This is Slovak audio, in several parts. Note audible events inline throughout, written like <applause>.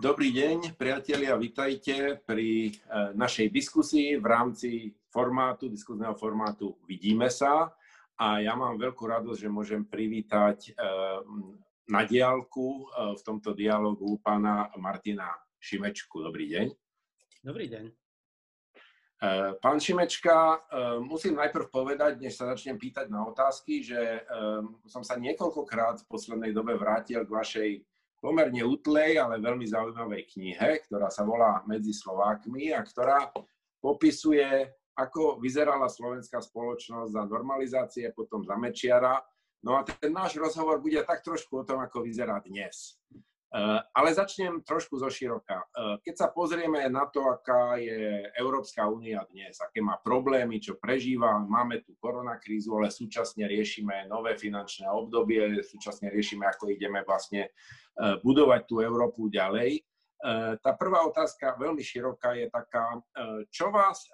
Dobrý deň, priatelia, vitajte pri uh, našej diskusii v rámci formátu, diskuzného formátu Vidíme sa. A ja mám veľkú radosť, že môžem privítať uh, na diálku uh, v tomto dialogu pána Martina Šimečku. Dobrý deň. Dobrý deň. Pán Šimečka, musím najprv povedať, než sa začnem pýtať na otázky, že som sa niekoľkokrát v poslednej dobe vrátil k vašej pomerne utlej, ale veľmi zaujímavej knihe, ktorá sa volá Medzi Slovákmi a ktorá popisuje, ako vyzerala slovenská spoločnosť za normalizácie, potom za Mečiara. No a ten náš rozhovor bude tak trošku o tom, ako vyzerá dnes. Eh, ale začnem trošku zo široka. Eh, keď sa pozrieme na to, aká je Európska únia dnes, aké má problémy, čo prežíva, máme tu koronakrízu, ale súčasne riešime nové finančné obdobie, súčasne riešime, ako ideme vlastne eh, budovať tú Európu ďalej. Tá prvá otázka, veľmi široká, je taká, čo vás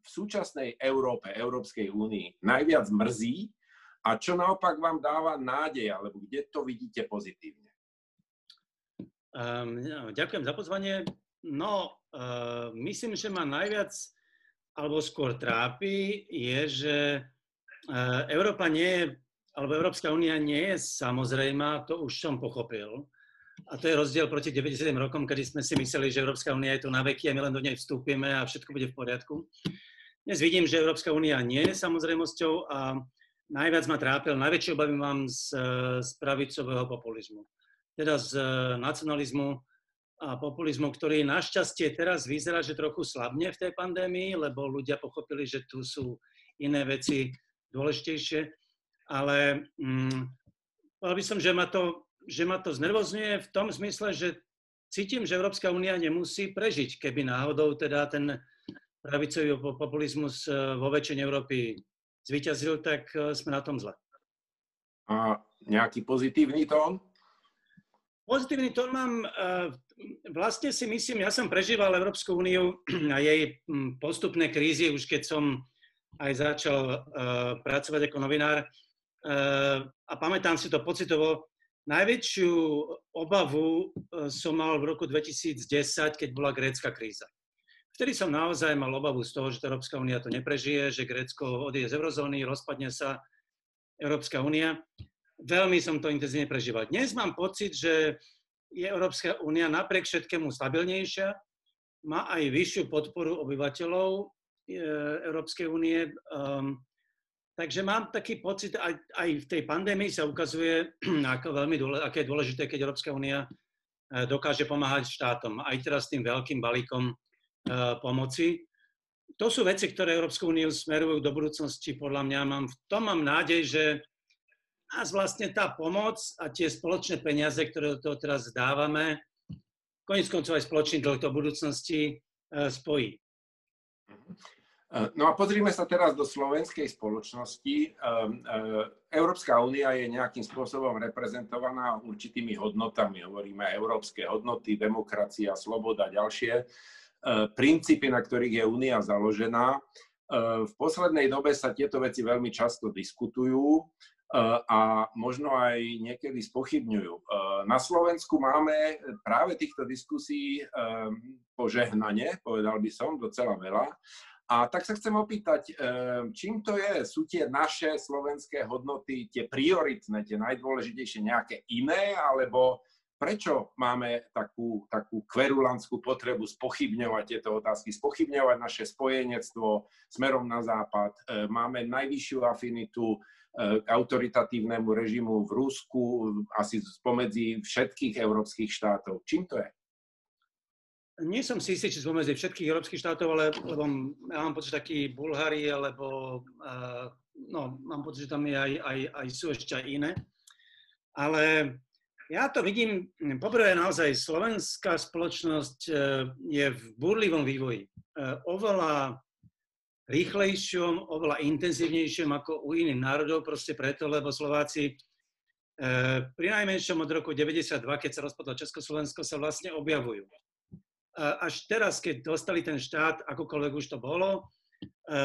v súčasnej Európe, Európskej únii najviac mrzí a čo naopak vám dáva nádej, alebo kde to vidíte pozitívne? Um, ďakujem za pozvanie. No, uh, myslím, že ma najviac, alebo skôr trápi, je, že uh, Európa nie je, alebo Európska únia nie je samozrejma, to už som pochopil. A to je rozdiel proti 90. rokom, kedy sme si mysleli, že Európska únia je tu na veky a my len do nej vstúpime a všetko bude v poriadku. Dnes vidím, že Európska únia nie je samozrejmosťou a najviac ma trápil, najväčšie obavy mám z, z pravicového populizmu teda z e, nacionalizmu a populizmu, ktorý našťastie teraz vyzerá, že trochu slabne v tej pandémii, lebo ľudia pochopili, že tu sú iné veci dôležitejšie. Ale mm, povedal by som, že ma, to, že ma to znervozňuje v tom zmysle, že cítim, že Európska únia nemusí prežiť, keby náhodou teda ten pravicový populizmus e, vo väčšine Európy zvíťazil, tak e, sme na tom zle. A nejaký pozitívny tón? Pozitívny tón mám, eh, vlastne si myslím, ja som prežíval Európsku úniu a jej postupné krízy, už keď som aj začal eh, pracovať ako novinár. Eh, a pamätám si to pocitovo. Najväčšiu obavu som mal v roku 2010, keď bola grécka kríza. Vtedy som naozaj mal obavu z toho, že Európska únia to neprežije, že Grécko odíde z eurozóny, rozpadne sa Európska únia veľmi som to intenzívne prežíval. Dnes mám pocit, že je Európska únia napriek všetkému stabilnejšia, má aj vyššiu podporu obyvateľov e, Európskej únie. Um, takže mám taký pocit, aj, aj v tej pandémii sa ukazuje, <clears throat> ako veľmi dôle, aké je dôležité, keď Európska únia e, dokáže pomáhať štátom. Aj teraz tým veľkým balíkom uh, pomoci. To sú veci, ktoré Európsku úniu smerujú do budúcnosti. Podľa mňa mám, v tom mám nádej, že nás vlastne tá pomoc a tie spoločné peniaze, ktoré do toho teraz dávame, konec koncov aj spoločný dlh do budúcnosti e, spojí. E, no a pozrime sa teraz do slovenskej spoločnosti. E, Európska únia je nejakým spôsobom reprezentovaná určitými hodnotami. Hovoríme európske hodnoty, demokracia, sloboda, ďalšie princípy, na ktorých je únia založená. V poslednej dobe sa tieto veci veľmi často diskutujú a možno aj niekedy spochybňujú. Na Slovensku máme práve týchto diskusí požehnanie, povedal by som, docela veľa. A tak sa chcem opýtať, čím to je? Sú tie naše slovenské hodnoty, tie prioritné, tie najdôležitejšie nejaké iné, alebo prečo máme takú, takú kverulantskú potrebu spochybňovať tieto otázky, spochybňovať naše spojenectvo smerom na západ. Máme najvyššiu afinitu k autoritatívnemu režimu v Rusku, asi spomedzi všetkých európskych štátov. Čím to je? Nie som si istý, či spomedzi všetkých európskych štátov, ale lebo ja mám pocit, že takí Bulhári, alebo uh, no, mám pocit, že tam je aj, aj, aj sú ešte aj iné. Ale ja to vidím, poprvé naozaj slovenská spoločnosť je v burlivom vývoji. Oveľa rýchlejšom, oveľa intenzívnejšom ako u iných národov, proste preto, lebo Slováci e, pri najmenšom od roku 92, keď sa rozpadlo Československo, sa vlastne objavujú. E, až teraz, keď dostali ten štát, akokoľvek už to bolo, e,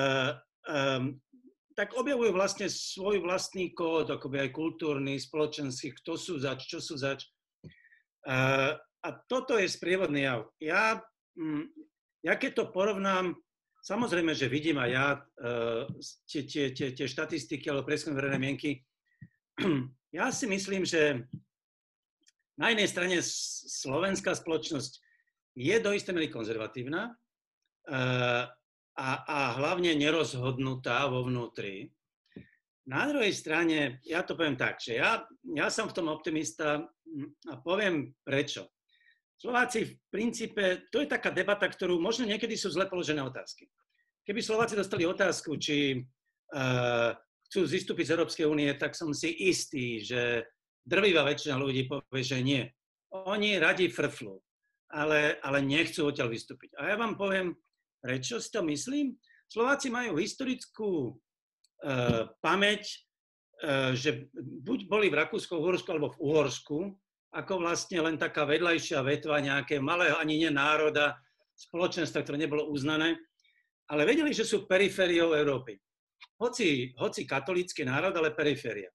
tak objavujú vlastne svoj vlastný kód, akoby aj kultúrny, spoločenský, kto sú zač, čo sú zač. a toto je sprievodný jav. Ja, mm, ja keď to porovnám, samozrejme, že vidím aj ja uh, tie, tie, tie, tie štatistiky alebo preskum verejné mienky. <clears throat> Ja si myslím, že na jednej strane slovenská spoločnosť je do istej miery konzervatívna uh, a, a hlavne nerozhodnutá vo vnútri. Na druhej strane, ja to poviem tak, že ja, ja som v tom optimista a poviem prečo. Slováci v princípe, to je taká debata, ktorú možno niekedy sú zle položené otázky. Keby Slováci dostali otázku, či uh, chcú zistúpiť z Európskej únie, tak som si istý, že drvivá väčšina ľudí povie, že nie. Oni radi frflu, ale, ale nechcú odtiaľ vystúpiť. A ja vám poviem, prečo si to myslím. Slováci majú historickú Eh, pamäť, eh, že buď boli v Rakúsku, Uhorsku alebo v Uhorsku, ako vlastne len taká vedľajšia vetva nejaké malého ani národa, spoločenstva, ktoré nebolo uznané, ale vedeli, že sú perifériou Európy. Hoci, hoci katolícky národ, ale periféria.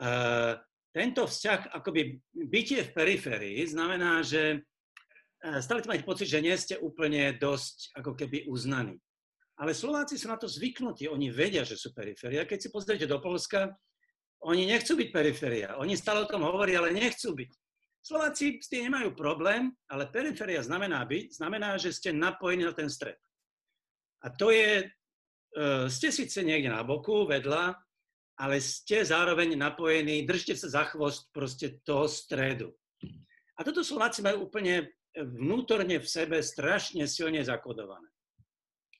Uh, tento vzťah, akoby bytie v periférii, znamená, že stále máte pocit, že nie ste úplne dosť ako keby uznaní. Ale Slováci sú na to zvyknutí, oni vedia, že sú periféria. Keď si pozriete do Polska, oni nechcú byť periféria. Oni stále o tom hovoria, ale nechcú byť. Slováci s tým nemajú problém, ale periféria znamená byť, znamená, že ste napojení na ten stred. A to je, uh, ste síce niekde na boku, vedľa, ale ste zároveň napojení, držte sa za chvost proste toho stredu. A toto Slováci majú úplne vnútorne v sebe strašne silne zakodované.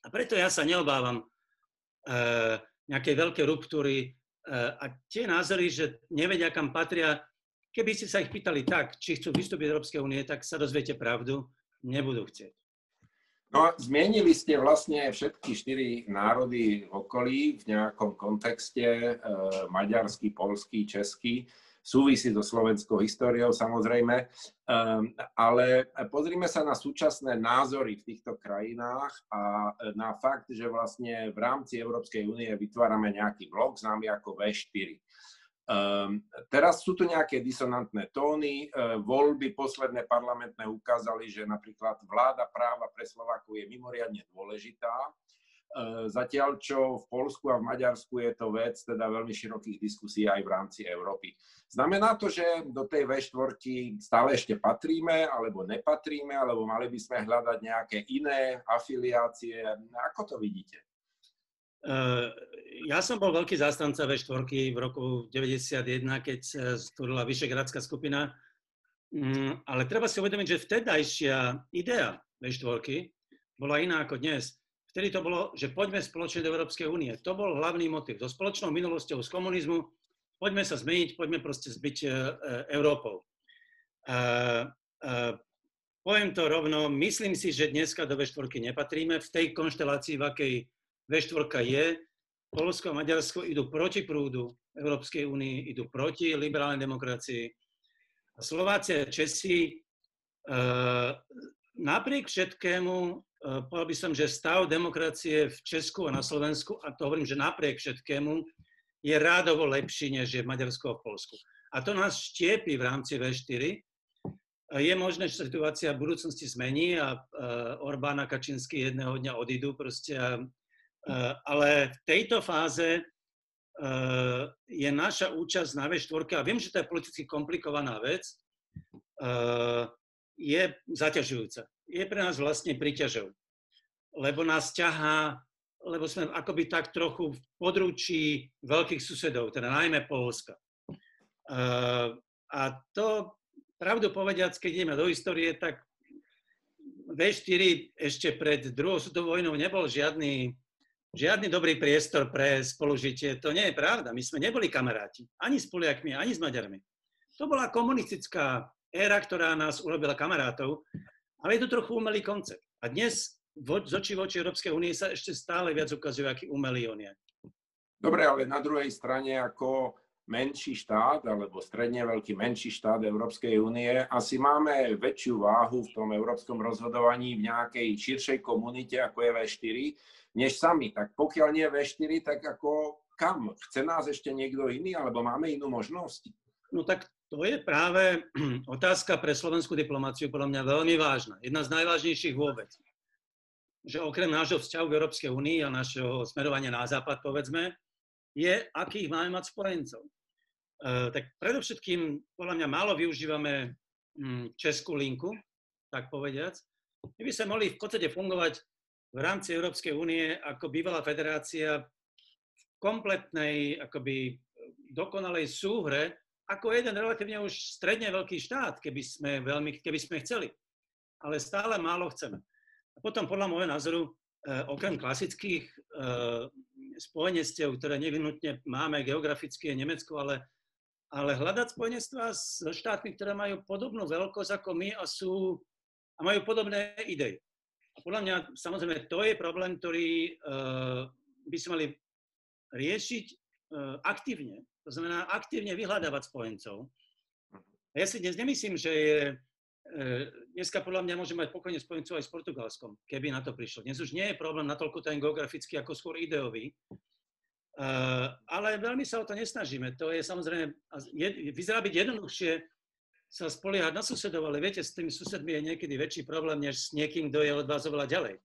A preto ja sa neobávam uh, nejakej veľkej ruptúry uh, a tie názory, že nevedia, kam patria, keby ste sa ich pýtali tak, či chcú vystúpiť z Európskej únie, tak sa dozviete pravdu, nebudú chcieť. No, zmienili ste vlastne všetky štyri národy v okolí v nejakom kontexte, e, maďarský, polský, český súvisí so slovenskou históriou samozrejme, ehm, ale pozrime sa na súčasné názory v týchto krajinách a na fakt, že vlastne v rámci Európskej únie vytvárame nejaký blok známy ako V4. Um, teraz sú tu nejaké disonantné tóny. Uh, voľby posledné parlamentné ukázali, že napríklad vláda práva pre Slovákov je mimoriadne dôležitá. E, zatiaľ, čo v Polsku a v Maďarsku je to vec teda veľmi širokých diskusí aj v rámci Európy. Znamená to, že do tej V4 stále ešte patríme, alebo nepatríme, alebo mali by sme hľadať nejaké iné afiliácie? Ako to vidíte? E, ja som bol veľký zástanca V4 v roku 91, keď stvorila Vyšegradská skupina, mm, ale treba si uvedomiť, že vtedajšia idea V4 bola iná ako dnes. Vtedy to bolo, že poďme spoločne do Európskej únie. To bol hlavný motiv. So spoločnou minulosťou z komunizmu poďme sa zmeniť, poďme proste zbyť uh, Európou. Uh, uh, poviem to rovno, myslím si, že dneska do V4 nepatríme. V tej konštelácii, v akej V4 je, Polsko a Maďarsko idú proti prúdu Európskej únii, idú proti liberálnej demokracii. A Slováci a Česi uh, napriek všetkému povedal by som, že stav demokracie v Česku a na Slovensku, a to hovorím, že napriek všetkému, je rádovo lepší, než je v Maďarsku a v Polsku. A to nás štiepi v rámci V4. Je možné, že situácia v budúcnosti zmení a eh, Orbán a Kačinsky jedného dňa odídu proste. Eh, ale v tejto fáze je naša účasť na V4, a viem, že to je politicky komplikovaná vec, je zaťažujúca je pre nás vlastne príťažou. Lebo nás ťahá, lebo sme akoby tak trochu v područí veľkých susedov, teda najmä Polska. A to, pravdu povediac, keď ideme do histórie, tak V4 ešte pred druhou svetovou vojnou nebol žiadny, žiadny dobrý priestor pre spolužitie. To nie je pravda. My sme neboli kamaráti. Ani s Poliakmi, ani s Maďarmi. To bola komunistická éra, ktorá nás urobila kamarátov. Ale je to trochu umelý koncept. A dnes z očí voči Európskej únie sa ešte stále viac ukazuje, aký umelý on je. Dobre, ale na druhej strane ako menší štát alebo stredne veľký menší štát Európskej únie, asi máme väčšiu váhu v tom európskom rozhodovaní v nejakej širšej komunite, ako je V4, než sami. Tak pokiaľ nie V4, tak ako kam? Chce nás ešte niekto iný, alebo máme inú možnosť? No tak to je práve <clears throat> otázka pre slovenskú diplomáciu podľa mňa veľmi vážna. Jedna z najvážnejších vôbec. Že okrem nášho vzťahu k Európskej únii a našeho smerovania na západ, povedzme, je, akých máme mať spojencov. Uh, tak predovšetkým, podľa mňa, málo využívame um, českú linku, tak povediac. My by sme mohli v podstate fungovať v rámci Európskej únie ako bývalá federácia v kompletnej, akoby dokonalej súhre ako jeden relatívne už stredne veľký štát, keby sme, veľmi, keby sme chceli. Ale stále málo chceme. A potom podľa môjho názoru, eh, okrem klasických eh, spojenectiev, ktoré nevinutne máme geograficky je Nemecko, ale, ale hľadať spojenectva s štátmi, ktoré majú podobnú veľkosť ako my a, sú, a majú podobné idei. A podľa mňa, samozrejme, to je problém, ktorý eh, by sme mali riešiť aktívne to znamená aktívne vyhľadávať spojencov. A ja si dnes nemyslím, že je, e, dneska podľa mňa môže mať pokojne spojencov aj s Portugalskom, keby na to prišlo. Dnes už nie je problém natoľko ten geografický, ako skôr ideový. Uh, ale veľmi sa o to nesnažíme. To je samozrejme, vyzerá byť jednoduchšie sa spoliehať na susedov, ale viete, s tými susedmi je niekedy väčší problém, než s niekým, kto je od vás oveľa ďalej.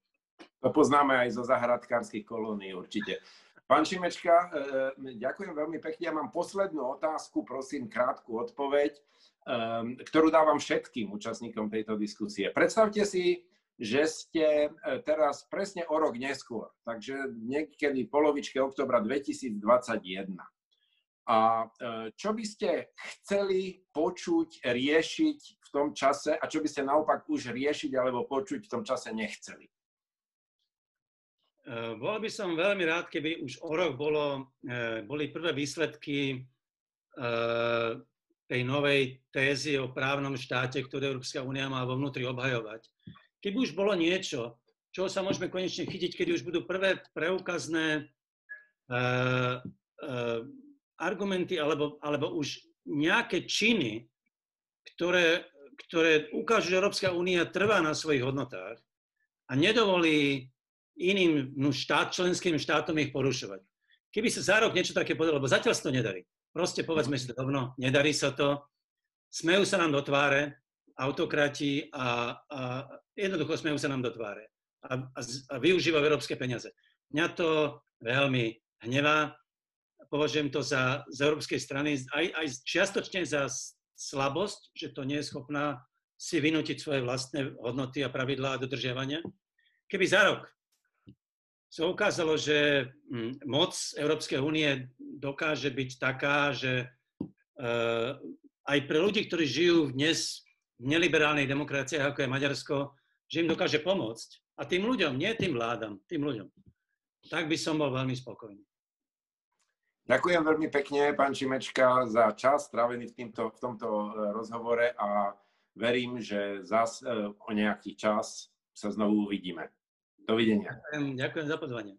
To poznáme aj zo zahradkárskych kolónií určite. Pán Šimečka, e, e, ďakujem veľmi pekne. Ja mám poslednú otázku, prosím krátku odpoveď, e, ktorú dávam všetkým účastníkom tejto diskusie. Predstavte si, že ste teraz presne o rok neskôr, takže niekedy v polovičke oktobra 2021. A čo by ste chceli počuť, riešiť v tom čase a čo by ste naopak už riešiť alebo počuť v tom čase nechceli? Eh, bol by som veľmi rád, keby už o rok bolo, eh, boli prvé výsledky eh, tej novej tézy o právnom štáte, ktorú Európska únia má vo vnútri obhajovať. Keby už bolo niečo, čo sa môžeme konečne chytiť, keď už budú prvé preukazné argumenty alebo, alebo už nejaké činy, ktoré, ktoré ukážu, že Európska únia trvá na svojich hodnotách a nedovolí iným no, štát, členským štátom ich porušovať. Keby sa za rok niečo také podarilo, lebo zatiaľ sa to nedarí. Proste povedzme si to rovno, nedarí sa to, smejú sa nám do tváre autokrati a, a jednoducho smejú sa nám do tváre a, a, a využívajú európske peniaze. Mňa to veľmi hnevá, považujem to za, z európskej strany aj, aj čiastočne za slabosť, že to nie je schopná si vynútiť svoje vlastné hodnoty a pravidlá a dodržiavania. Keby za rok sa ukázalo, že hm, moc Európskej únie dokáže byť taká, že eh, aj pre ľudí, ktorí žijú dnes v neliberálnej demokracii, ako je Maďarsko, že im dokáže pomôcť. A tým ľuďom, nie tým vládam, tým ľuďom. Tak by som bol veľmi spokojný. Ďakujem veľmi pekne, pán Čimečka, za čas strávený v, týmto, v tomto eh, rozhovore a verím, že zase eh, o nejaký čas sa znovu uvidíme. Dovidenia. Ďakujem, ďakujem za pozvanie.